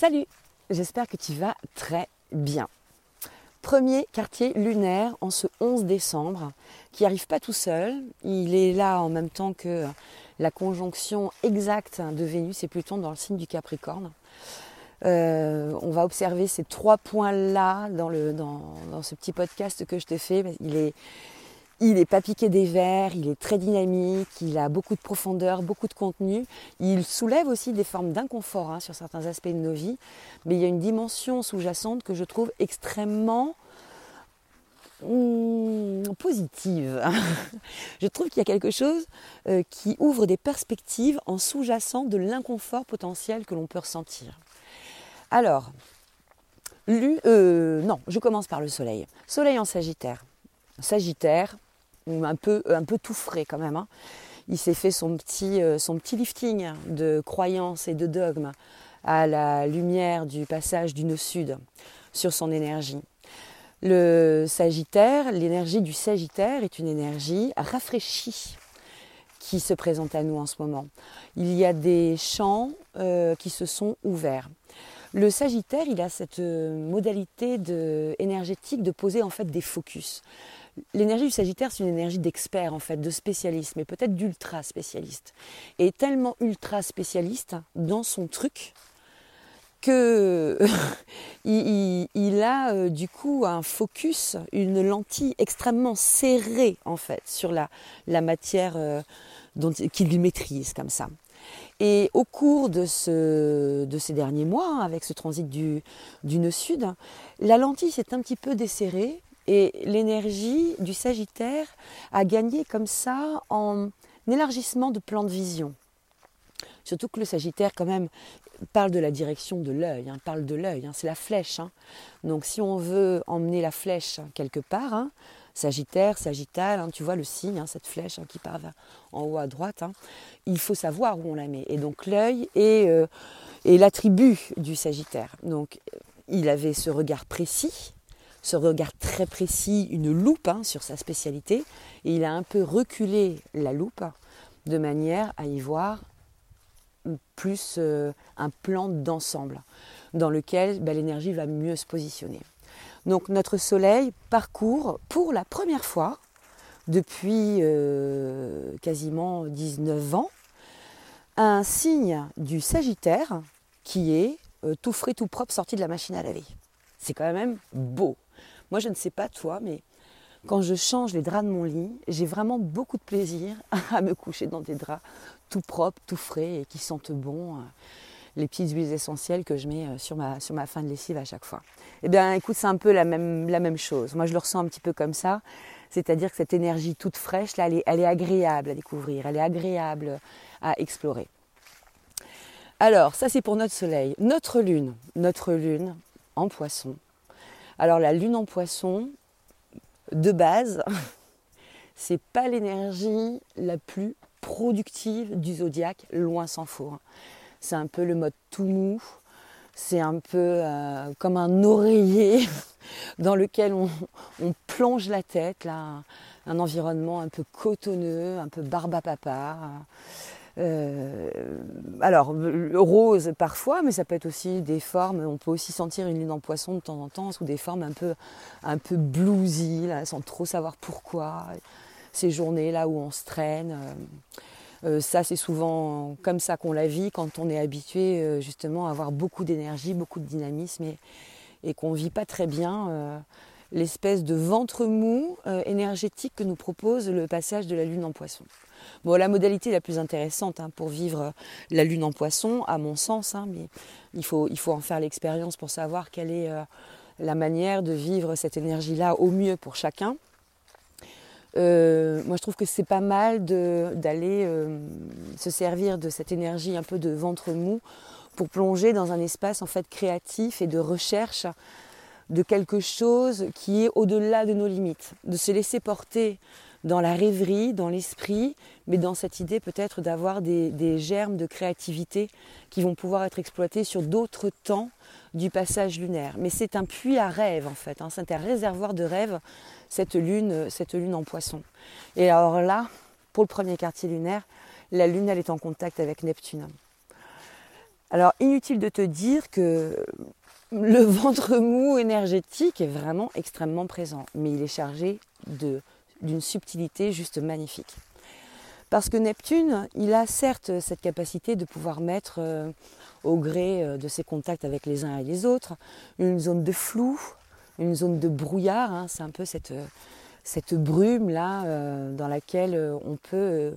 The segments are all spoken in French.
Salut, j'espère que tu vas très bien. Premier quartier lunaire en ce 11 décembre, qui n'arrive pas tout seul. Il est là en même temps que la conjonction exacte de Vénus et Pluton dans le signe du Capricorne. Euh, on va observer ces trois points-là dans, dans, ce petit podcast que je t'ai fait. Il est, il n'est pas piqué des verres, il est très dynamique, il a beaucoup de profondeur, beaucoup de contenu. Il soulève aussi des formes d'inconfort hein, sur certains aspects de nos vies, mais il y a une dimension sous-jacente que je trouve extrêmement hmm, positive. je trouve qu'il y a quelque chose euh, qui ouvre des perspectives en sous-jacent de l'inconfort potentiel que l'on peut ressentir. Alors, euh, non, je commence par le soleil. Soleil en Sagittaire. Sagittaire, un peu, tout frais quand même. Hein. Il s'est fait son petit, euh, son petit lifting de croyances et de dogmes à la lumière du passage du nœud sud sur son énergie. Le Sagittaire, l'énergie du Sagittaire est une énergie rafraîchie qui se présente à nous en ce moment. Il y a des champs euh, qui se sont ouverts. Le Sagittaire, il a cette euh, modalité de, énergétique de poser en fait des focus. L'énergie du Sagittaire, c'est une énergie d'expert en fait, de spécialiste, mais peut-être d'ultra spécialiste. Et tellement ultra spécialiste dans son truc que il, a euh, du coup un focus, une lentille extrêmement serrée en fait sur la, matière euh, qu'il maîtrise comme ça. Et au cours de ces derniers mois, hein, avec ce transit du, du nœud sud, la lentille s'est un petit peu desserrée et l'énergie du Sagittaire a gagné comme ça en élargissement de plan de vision. Surtout que le Sagittaire, quand même, parle de la direction de l'œil, hein, parle de l'œil, hein, c'est la flèche. Hein. Donc si on veut emmener la flèche quelque part, Sagittaire, Sagittal, tu vois le signe, cette flèche qui part en haut à droite, il faut savoir où on la met. Et donc l'œil est, euh, est l'attribut du Sagittaire. Donc il avait ce regard précis, ce regard très précis, une loupe hein, sur sa spécialité, et il a un peu reculé la loupe de manière à y voir plus euh, un plan d'ensemble dans lequel ben, l'énergie va mieux se positionner. Donc notre Soleil parcourt pour la première fois depuis euh, quasiment 19 ans un signe du Sagittaire qui est euh, tout frais, tout propre, sorti de la machine à laver. C'est quand même beau. Moi, je ne sais pas toi, mais quand je change les draps de mon lit, j'ai vraiment beaucoup de plaisir à me coucher dans des draps tout propres, tout frais et qui sentent bon. Euh, les petites huiles essentielles que je mets euh, sur ma, fin de lessive à chaque fois. Eh bien, écoute, c'est un peu la même, la même chose. Moi, je le ressens un petit peu comme ça. C'est-à-dire que cette énergie toute fraîche, là, elle est, elle est agréable à découvrir, elle est agréable à explorer. Alors, ça, c'est pour notre soleil. Notre lune, notre lune en poisson, alors la lune en poisson, de base, c'est pas l'énergie la plus productive du zodiaque, loin s'en faut. Hein. C'est un peu le mode tout mou, c'est un peu euh, comme un oreiller dans lequel on, plonge la tête, là, un environnement un peu cotonneux, un peu barbe à papa. Euh, alors, rose parfois, mais ça peut être aussi des formes, on peut aussi sentir une lune en poisson de temps en temps, sous des formes un peu, un peu bluesy, sans trop savoir pourquoi. Ces journées-là où on se traîne. Euh, euh, ça, c'est souvent comme ça qu'on la vit quand on est habitué justement à avoir beaucoup d'énergie, beaucoup de dynamisme et, et qu'on ne vit pas très bien l'espèce de ventre mou énergétique que nous propose le passage de la lune en poisson. Bon, la modalité la plus intéressante hein, pour vivre la lune en poisson, à mon sens, hein, mais il faut, en faire l'expérience pour savoir quelle est euh, la manière de vivre cette énergie-là au mieux pour chacun. Euh, moi, je trouve que c'est pas mal d'aller euh, se servir de cette énergie un peu de ventre mou pour plonger dans un espace en fait créatif et de recherche de quelque chose qui est au-delà de nos limites, de se laisser porter dans la rêverie, dans l'esprit, mais dans cette idée peut-être d'avoir des, germes de créativité qui vont pouvoir être exploités sur d'autres temps du passage lunaire. Mais c'est un puits à rêve en fait, hein. c'est un réservoir de rêve, cette lune, cette lune en poisson. Et alors là, pour le premier quartier lunaire, la lune elle est en contact avec Neptune. Alors inutile de te dire que le ventre mou énergétique est vraiment extrêmement présent, mais il est chargé d'une subtilité juste magnifique. Parce que Neptune, il a certes cette capacité de pouvoir mettre euh, au gré euh, de ses contacts avec les uns et les autres une zone de flou, une zone de brouillard, hein. c'est un peu cette, cette brume là euh, dans laquelle on peut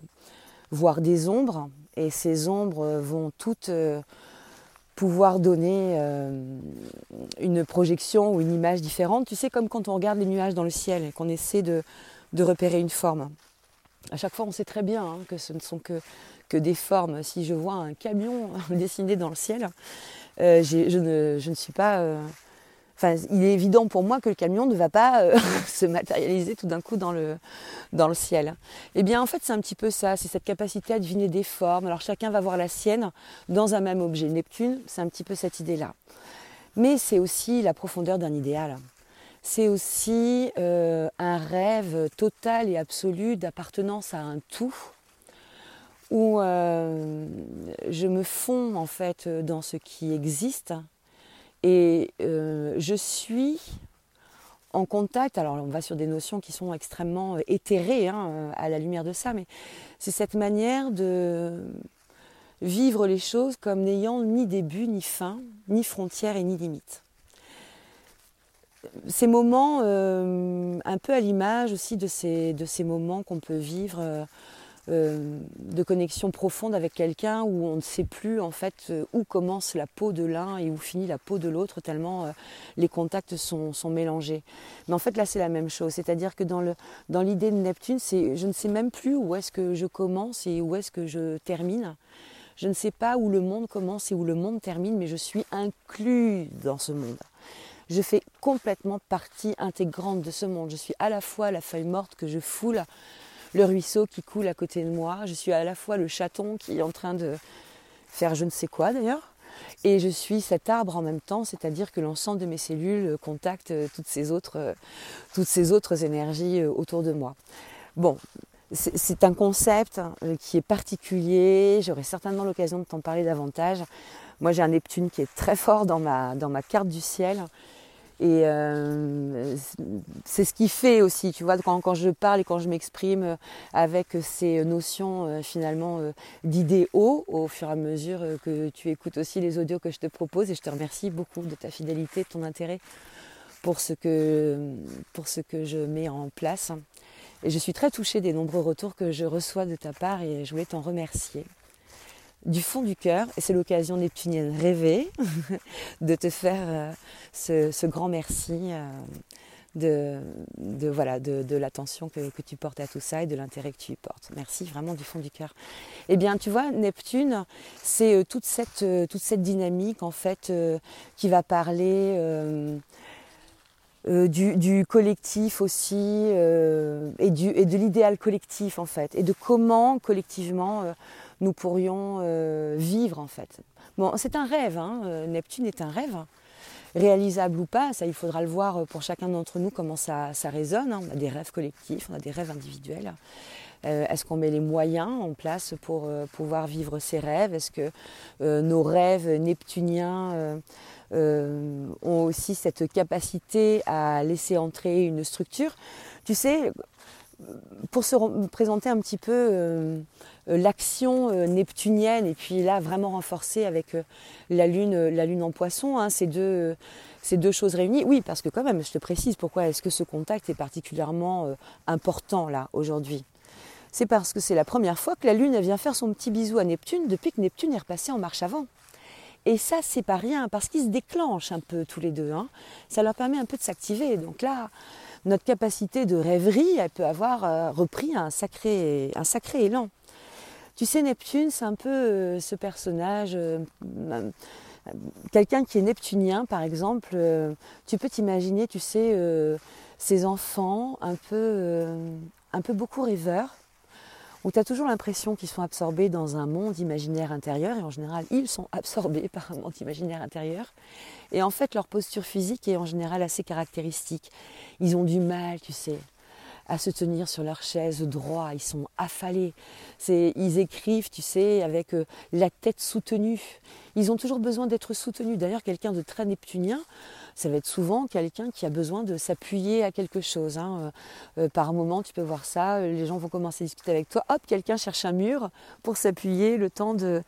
voir des ombres, et ces ombres vont toutes pouvoir donner euh, une projection ou une image différente. Tu sais, comme quand on regarde les nuages dans le ciel et qu'on essaie de, repérer une forme. À chaque fois, on sait très bien hein, que ce ne sont que, des formes. Si je vois un camion dessiné dans le ciel, euh, je, ne, suis pas euh, il est évident pour moi que le camion ne va pas euh, se matérialiser tout d'un coup dans le, dans le ciel. Eh bien, en fait, c'est un petit peu ça, c'est cette capacité à deviner des formes. Alors, chacun va voir la sienne dans un même objet. Neptune, c'est un petit peu cette idée-là. Mais c'est aussi la profondeur d'un idéal. C'est aussi euh, un rêve total et absolu d'appartenance à un tout, où euh, je me fonds en fait dans ce qui existe et euh, je suis en contact, alors on va sur des notions qui sont extrêmement éthérées hein, à la lumière de ça, mais c'est cette manière de vivre les choses comme n'ayant ni début, ni fin, ni frontières et ni limites. Ces moments, un peu à l'image aussi de ces, de ces moments qu'on peut vivre euh, de connexion profonde avec quelqu'un où on ne sait plus en fait euh, où commence la peau de l'un et où finit la peau de l'autre tellement euh, les contacts sont, mélangés. Mais en fait là c'est la même chose, c'est-à-dire que dans, dans l'idée de Neptune, c'est je ne sais même plus où est-ce que je commence et où est-ce que je termine. Je ne sais pas où le monde commence et où le monde termine, mais je suis inclus dans ce monde. Je fais complètement partie intégrante de ce monde. Je suis à la fois la feuille morte que je foule le ruisseau qui coule à côté de moi. Je suis à la fois le chaton qui est en train de faire je ne sais quoi d'ailleurs. Et je suis cet arbre en même temps, c'est-à-dire que l'ensemble de mes cellules contactent euh, toutes ces autres, toutes ces autres énergies euh, autour de moi. Bon, c'est un concept qui est particulier, j'aurai certainement l'occasion de t'en parler davantage. Moi j'ai un Neptune qui est très fort dans ma, carte du ciel. Et euh, c'est ce qui fait aussi, tu vois, quand, je parle et quand je m'exprime avec ces notions euh, finalement euh, d'idéaux au fur et à mesure que tu écoutes aussi les audios que je te propose. Et je te remercie beaucoup de ta fidélité, de ton intérêt pour ce que je mets en place. Et je suis très touchée des nombreux retours que je reçois de ta part et je voulais t'en remercier du fond du cœur, et c'est l'occasion neptunienne rêvée de te faire euh, ce, grand merci euh, de, voilà, de, l'attention que, tu portes à tout ça et de l'intérêt que tu y portes. Merci vraiment du fond du cœur. Eh bien, tu vois, Neptune, c'est euh, toute, cette, toute cette dynamique en fait qui va parler. Du, collectif aussi et, du, et de l'idéal collectif en fait et de comment collectivement nous pourrions euh, vivre en fait. Bon, c'est un rêve, hein. euh, Neptune est un rêve, réalisable ou pas, ça il faudra le voir euh, pour chacun d'entre nous comment ça, résonne. Hein. On a des rêves collectifs, on a des rêves individuels. Est-ce qu'on met les moyens en place pour pouvoir vivre ces rêves? Est-ce que nos rêves neptuniens ont aussi cette capacité à laisser entrer une structure Tu sais, pour se présenter un petit peu euh, l'action euh, neptunienne et puis là vraiment renforcée avec euh, la lune, la lune en poisson, hein, ces, deux, ces deux choses réunies. Oui, parce que quand même, je te précise pourquoi est-ce que ce contact est particulièrement important là aujourd'hui? C'est parce que c'est la première fois que la lune vient faire son petit bisou à Neptune depuis que Neptune est repassé en marche avant. Et ça, c'est pas rien, parce qu'ils se déclenchent un peu tous les deux. Hein. Ça leur permet un peu de s'activer. Donc là, notre capacité de rêverie, elle peut avoir repris un sacré, un sacré élan. Tu sais, Neptune, c'est un peu euh, ce personnage, euh, euh, quelqu'un qui est neptunien, par exemple. tu peux t'imaginer, tu sais, ces enfants un peu, un peu beaucoup rêveurs, où tu as toujours l'impression qu'ils sont absorbés dans un monde imaginaire intérieur, et en général, ils sont absorbés par un monde imaginaire intérieur. Et en fait, leur posture physique est en général assez caractéristique. Ils ont du mal, tu sais, à se tenir sur leur chaise droit, ils sont affalés. Ils écrivent, tu sais, avec euh, la tête soutenue. Ils ont toujours besoin d'être soutenus. D'ailleurs, quelqu'un de très neptunien, ça va être souvent quelqu'un qui a besoin de s'appuyer à quelque chose. Hein. Euh, euh, par moment, tu peux voir ça, les gens vont commencer à discuter avec toi. Hop, quelqu'un cherche un mur pour s'appuyer, le, temps de,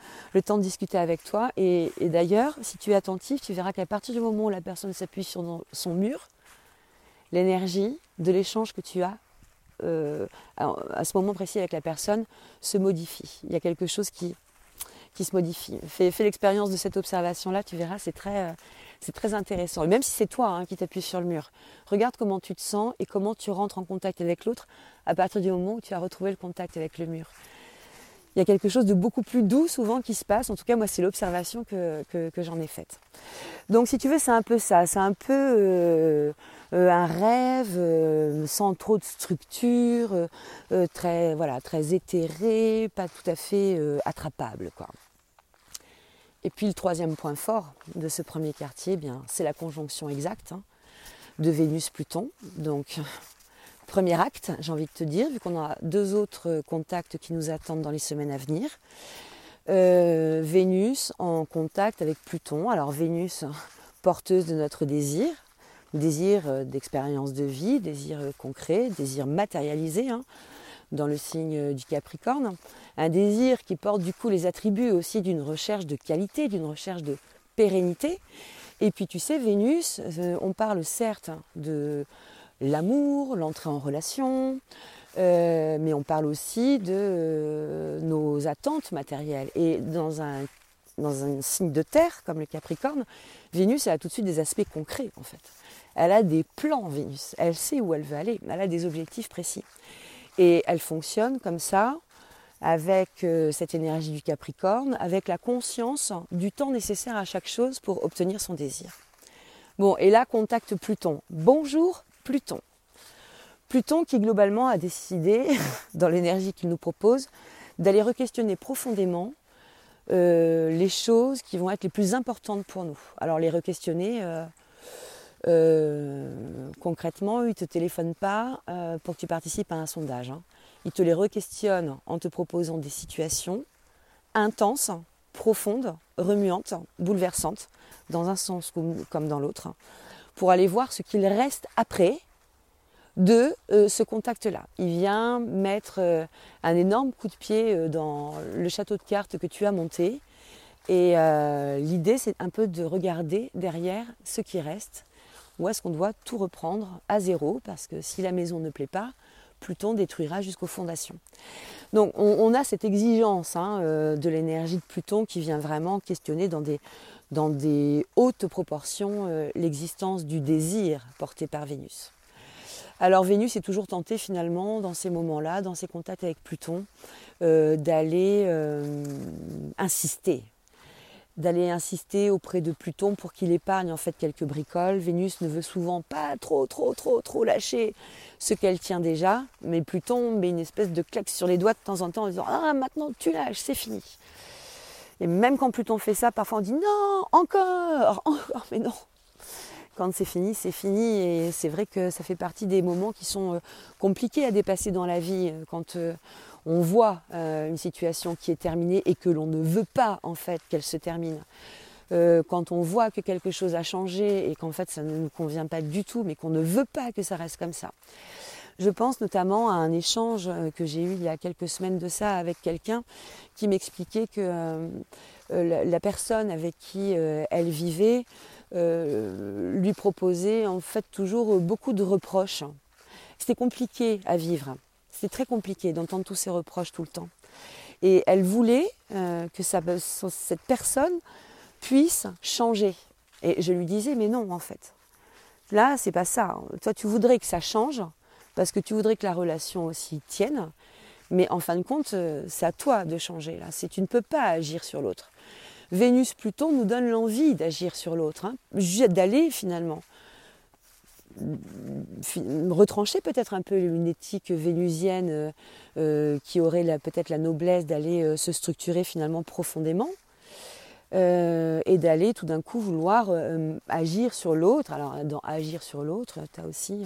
discuter avec toi. Et, d'ailleurs, si tu es attentif, tu verras qu'à partir du moment où la personne s'appuie sur son mur, l'énergie de l'échange que tu as euh, à, ce moment précis avec la personne se modifie. Il y a quelque chose qui, qui se modifie. Fais, l'expérience de cette observation-là, tu verras, c'est très, euh, intéressant. Et même si c'est toi hein, qui t'appuies sur le mur, regarde comment tu te sens et comment tu rentres en contact avec l'autre à partir du moment où tu as retrouvé le contact avec le mur. Il y a quelque chose de beaucoup plus doux souvent qui se passe. En tout cas, moi, c'est l'observation que, j'en ai faite. Donc, si tu veux, c'est un peu ça. C'est un peu euh, euh, un rêve sans trop de structure, très, voilà, très éthéré, pas tout à fait attrapable. Quoi. Et puis le troisième point fort de ce premier quartier, eh bien, c'est la conjonction exacte hein, de Vénus-Pluton. Donc, premier acte, j'ai envie de te dire, vu qu'on a deux autres contacts qui nous attendent dans les semaines à venir. Vénus en contact avec Pluton. Alors Vénus, porteuse de notre désir, désir euh, d'expérience de vie, désir euh, concret, désir matérialisé hein, dans le signe euh, du Capricorne. Un désir qui porte du coup les attributs aussi d'une recherche de qualité, d'une recherche de pérennité. Et puis tu sais, Vénus, on parle certes de l'amour, l'entrée en relation, mais on parle aussi de nos attentes matérielles. Et dans un, dans un signe de terre comme le Capricorne, Vénus a tout de suite des aspects concrets en fait. Elle a des plans, Vénus. Elle sait où elle veut aller. Elle a des objectifs précis. Et elle fonctionne comme ça, avec euh, cette énergie du Capricorne, avec la conscience du temps nécessaire à chaque chose pour obtenir son désir. Bon, et là, contacte Pluton. Bonjour Pluton. Pluton qui globalement a décidé, dans l'énergie qu'il nous propose, d'aller re-questionner profondément euh, les choses qui vont être les plus importantes pour nous. Alors les re-questionner, euh, euh, concrètement, ils ne te téléphonent pas euh, pour que tu participes à un sondage. Hein. Ils te les requestionnent en te proposant des situations intenses, profondes, remuantes, bouleversantes, dans un sens comme dans l'autre, pour aller voir ce qu'il reste après de euh, ce contact-là. Il vient mettre un énorme coup de pied dans le château de cartes que tu as monté. Et l'idée, c'est un peu de regarder derrière ce qui reste ou est-ce qu'on doit tout reprendre à zéro Parce que si la maison ne plaît pas, Pluton détruira jusqu'aux fondations. Donc on, a cette exigence hein, euh, de l'énergie de Pluton qui vient vraiment questionner dans des, hautes proportions euh, l'existence du désir porté par Vénus. Alors Vénus est toujours tentée finalement dans ces moments-là, dans ses contacts avec Pluton, euh, d'aller insister d'aller insister auprès de Pluton pour qu'il épargne en fait quelques bricoles. Vénus ne veut souvent pas trop, trop, trop, trop lâcher ce qu'elle tient déjà, mais Pluton met une espèce de claque sur les doigts de temps en temps en disant Ah, maintenant tu lâches, c'est fini. Et même quand Pluton fait ça, parfois on dit Non, encore, encore, mais non. Quand c'est fini, c'est fini. Et c'est vrai que ça fait partie des moments qui sont euh, compliqués à dépasser dans la vie. Quand euh, on voit euh, une situation qui est terminée et que l'on ne veut pas en fait qu'elle se termine. Euh, quand on voit que quelque chose a changé et qu'en fait ça ne nous convient pas du tout, mais qu'on ne veut pas que ça reste comme ça. Je pense notamment à un échange euh, que j'ai eu il y a quelques semaines de ça avec quelqu'un qui m'expliquait que la, personne avec qui elle vivait lui proposait en fait toujours beaucoup de reproches. C'était compliqué à vivre. C'est très compliqué d'entendre tous ces reproches tout le temps. Et elle voulait euh, que cette personne puisse changer. Et je lui disais, mais non, en fait. Là, c'est pas ça. Toi, tu voudrais que ça change, parce que tu voudrais que la relation aussi tienne. Mais en fin de compte, euh, c'est à toi de changer. Là, tu ne peux pas agir sur l'autre. Vénus Pluton nous donne l'envie d'agir sur l'autre, hein, d'aller finalement retrancher peut-être un peu une éthique vénusienne euh, euh, qui aurait peut-être la noblesse d'aller euh, se structurer finalement profondément et d'aller tout d'un coup vouloir agir sur l'autre. Alors dans agir sur l'autre, tu as aussi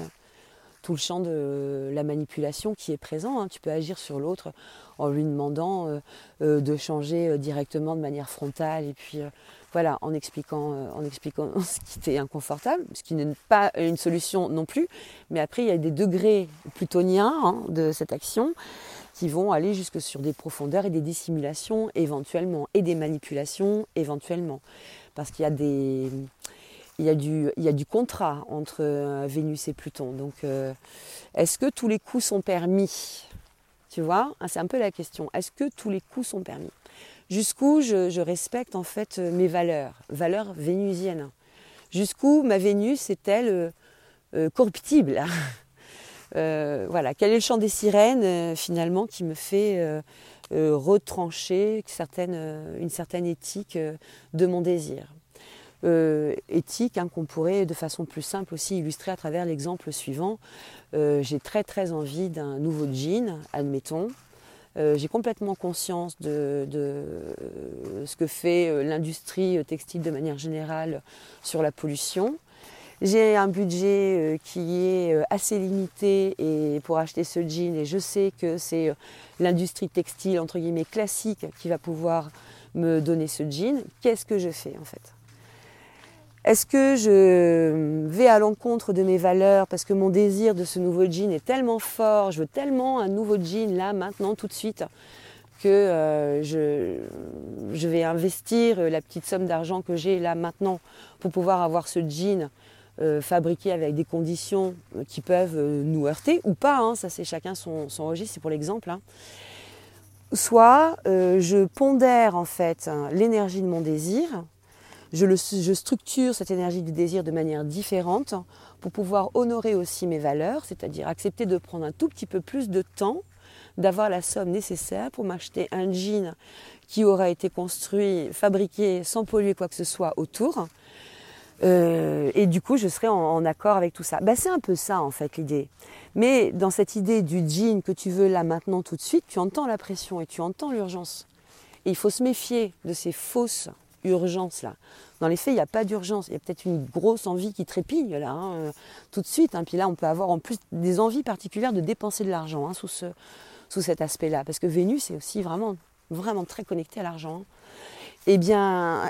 tout le champ de la manipulation qui est présent. Hein. Tu peux agir sur l'autre en lui demandant euh, euh, de changer directement de manière frontale et puis voilà, en expliquant, en expliquant ce qui était inconfortable, ce qui n'est pas une solution non plus. Mais après, il y a des degrés plutoniens hein, de cette action qui vont aller jusque sur des profondeurs et des dissimulations éventuellement et des manipulations éventuellement. Parce qu'il y a des il y a du, contrat entre euh, Vénus et Pluton. Donc, euh, est-ce que tous les coups sont permis? Tu vois, ah, c'est un peu la question. Est-ce que tous les coups sont permis? Jusqu'où je, respecte en fait euh, mes valeurs, valeurs vénusiennes? Jusqu'où ma Vénus est-elle corruptible? Voilà. Quel est le chant des sirènes finalement qui me fait retrancher une certaine éthique de mon désir? Euh, éthique hein, qu'on pourrait de façon plus simple aussi illustrer à travers l'exemple suivant. Euh, j'ai très très envie d'un nouveau jean, admettons. Euh, j'ai complètement conscience de, ce que fait l'industrie textile de manière générale sur la pollution. J'ai un budget qui est assez limité et pour acheter ce jean et je sais que c'est l'industrie textile entre guillemets classique qui va pouvoir me donner ce jean. Qu'est-ce que je fais en fait? Est-ce que je vais à l'encontre de mes valeurs parce que mon désir de ce nouveau jean est tellement fort, je veux tellement un nouveau jean là, maintenant, tout de suite, que euh, je, vais investir la petite somme d'argent que j'ai là maintenant pour pouvoir avoir ce jean euh, fabriqué avec des conditions qui peuvent euh, nous heurter ou pas, hein, ça c'est chacun son, registre, c'est pour l'exemple. Hein. Soit je pondère en fait l'énergie de mon désir, je, structure cette énergie du désir de manière différente pour pouvoir honorer aussi mes valeurs, c'est-à-dire accepter de prendre un tout petit peu plus de temps, d'avoir la somme nécessaire pour m'acheter un jean qui aura été construit, fabriqué sans polluer quoi que ce soit autour. Euh, et du coup, je serai en, accord avec tout ça. Ben, c'est un peu ça, en fait, l'idée. Mais dans cette idée du jean que tu veux là, maintenant, tout de suite, tu entends la pression et tu entends l'urgence. Et il faut se méfier de ces fausses urgence là. Dans les faits, il n'y a pas d'urgence. Il y a peut-être une grosse envie qui trépigne là, hein, euh, tout de suite. Hein. Puis là, on peut avoir en plus des envies particulières de dépenser de l'argent hein, sous, ce, sous cet aspect-là. Parce que Vénus est aussi vraiment, très connectée à l'argent. Eh bien,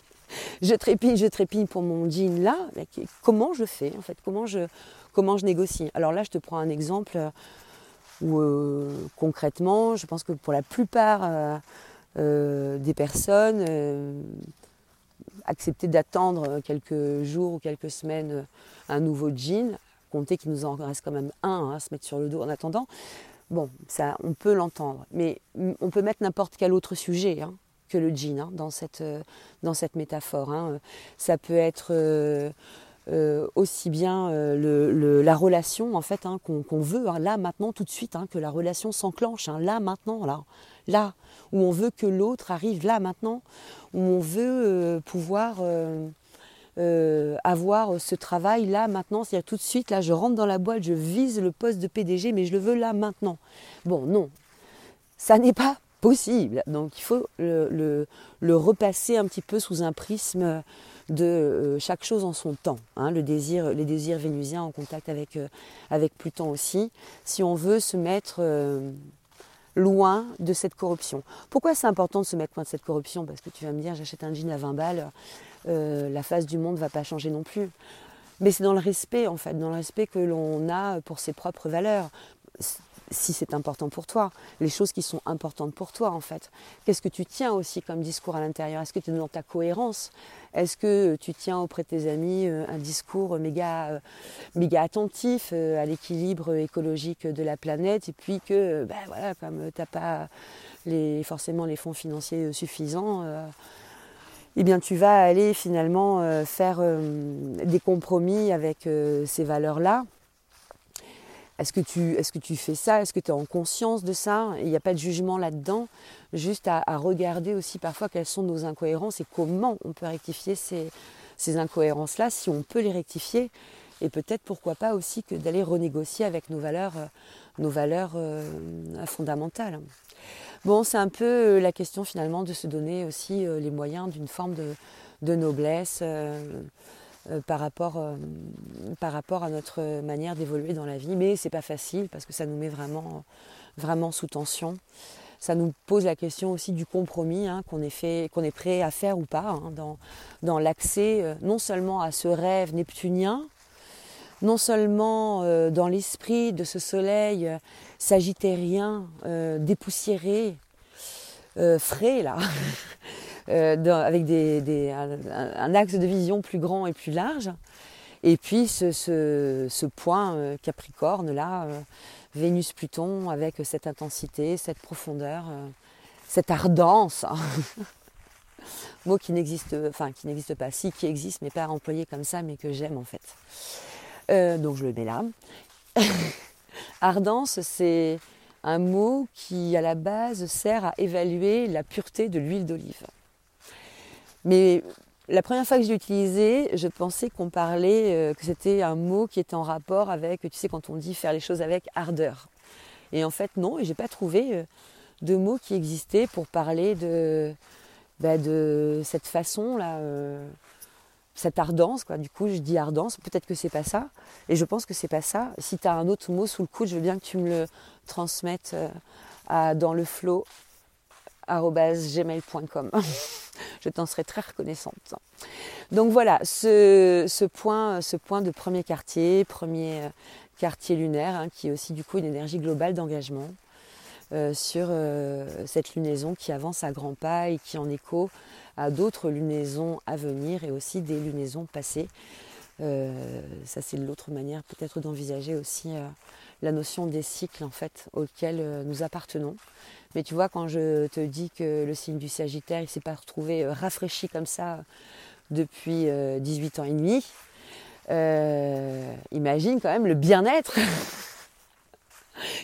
je trépigne, je trépigne pour mon jean là. Comment je fais en fait? Comment je, négocie? Alors là, je te prends un exemple où euh, concrètement, je pense que pour la plupart euh, euh, des personnes, euh, accepter d'attendre quelques jours ou quelques semaines un nouveau jean, compter qu'il nous en reste quand même un hein, à se mettre sur le dos en attendant. Bon, ça, on peut l'entendre, mais on peut mettre n'importe quel autre sujet hein, que le jean hein, dans, cette, dans cette métaphore. Ça peut être euh, aussi bien la relation en fait qu'on veut là maintenant tout de suite, que la relation s'enclenche là maintenant là, où on veut que l'autre arrive là maintenant, où on veut euh, pouvoir euh, euh, avoir ce travail là maintenant, c'est-à-dire tout de suite, là je rentre dans la boîte, je vise le poste de PDG, mais je le veux là maintenant. Bon, non, ça n'est pas possible. Donc il faut le, repasser un petit peu sous un prisme de chaque chose en son temps. Hein, le désir, les désirs vénusiens en contact avec, avec Pluton aussi. Si on veut se mettre loin de cette corruption. Pourquoi c'est important de se mettre loin de cette corruption? Parce que tu vas me dire, j'achète un jean à 20 balles, euh, la face du monde ne va pas changer non plus. Mais c'est dans le respect, en fait, dans le respect que l'on a pour ses propres valeurs si c'est important pour toi, les choses qui sont importantes pour toi en fait. Qu'est-ce que tu tiens aussi comme discours à l'intérieur? Est-ce que tu es dans ta cohérence? Est-ce que tu tiens auprès de tes amis euh, un discours méga, euh, méga attentif euh, à l'équilibre écologique de la planète? Et puis que, voilà, comme tu n'as pas forcément les fonds financiers suffisants, eh bien tu vas aller finalement faire des compromis avec ces valeurs-là est-ce que, tu, fais ça? Est-ce que tu es en conscience de ça? Il n'y a pas de jugement là-dedans, juste à, regarder aussi parfois quelles sont nos incohérences et comment on peut rectifier ces, incohérences-là, si on peut les rectifier, et peut-être pourquoi pas aussi que d'aller renégocier avec nos valeurs, euh, nos valeurs euh, fondamentales. Bon, c'est un peu euh, la question finalement de se donner aussi les moyens d'une forme de, noblesse par, rapport, par rapport à notre manière d'évoluer dans la vie. Mais c'est pas facile parce que ça nous met vraiment, sous tension. Ça nous pose la question aussi du compromis hein, qu'on est, prêt à faire ou pas hein, dans, l'accès non seulement à ce rêve neptunien, non seulement euh, dans l'esprit de ce soleil euh, euh, dépoussiéré, frais là, avec un, axe de vision plus grand et plus large, et puis ce, point Capricorne là, Vénus-Pluton avec cette intensité, cette profondeur, cette ardence. mot qui n'existe, enfin qui n'existe pas, si qui existe, mais pas employé comme ça, mais que j'aime en fait. Euh, donc je le mets là. Ardence, c'est un mot qui, à la base, sert à évaluer la pureté de l'huile d'olive. Mais la première fois que je l'ai utilisé, je pensais qu'on parlait, euh, que c'était un mot qui était en rapport avec, tu sais, quand on dit faire les choses avec ardeur. Et en fait, non, et j'ai pas trouvé euh, de mot qui existait pour parler de, bah, cette façon-là cette ardence, quoi. Du coup, je dis ardence, peut-être que c'est pas ça. Et je pense que c'est pas ça. Si tu as un autre mot sous le coude, je veux bien que tu me le transmettes euh, à, dans le flow. je t'en serai très reconnaissante. Donc voilà, ce, point, ce point de premier quartier, premier euh, quartier lunaire, hein, qui est aussi du coup une énergie globale d'engagement euh, sur cette lunaison qui avance à grands pas et qui en écho à d'autres lunaisons à venir et aussi des lunaisons passées. Euh, ça c'est l'autre manière peut-être d'envisager aussi euh, la notion des cycles en fait auxquels euh, nous appartenons. Mais tu vois quand je te dis que le signe du Sagittaire il s'est pas retrouvé rafraîchi comme ça depuis 18 ans et demi, imagine quand même le bien-être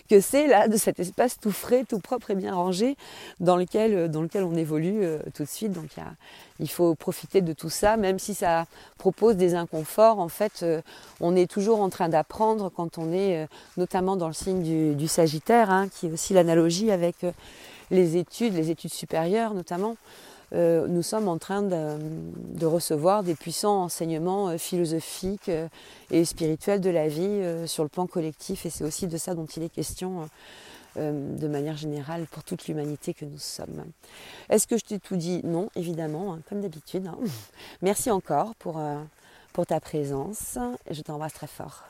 que c'est là de cet espace tout frais, tout propre et bien rangé dans lequel, euh, on évolue euh, tout de suite. Donc il faut profiter de tout ça, même si ça propose des inconforts. En fait, euh, on est toujours en train d'apprendre quand on est notamment dans le signe du, Sagittaire, hein, qui est aussi l'analogie avec les études, les études supérieures notamment. Euh, nous sommes en train de, recevoir des puissants enseignements euh, philosophiques euh, et spirituels de la vie sur le plan collectif. Et c'est aussi de ça dont il est question de manière générale pour toute l'humanité que nous sommes. Est-ce que je t'ai tout dit? Non, évidemment, hein, comme d'habitude. Hein. Merci encore pour, pour ta présence. Je t'embrasse très fort.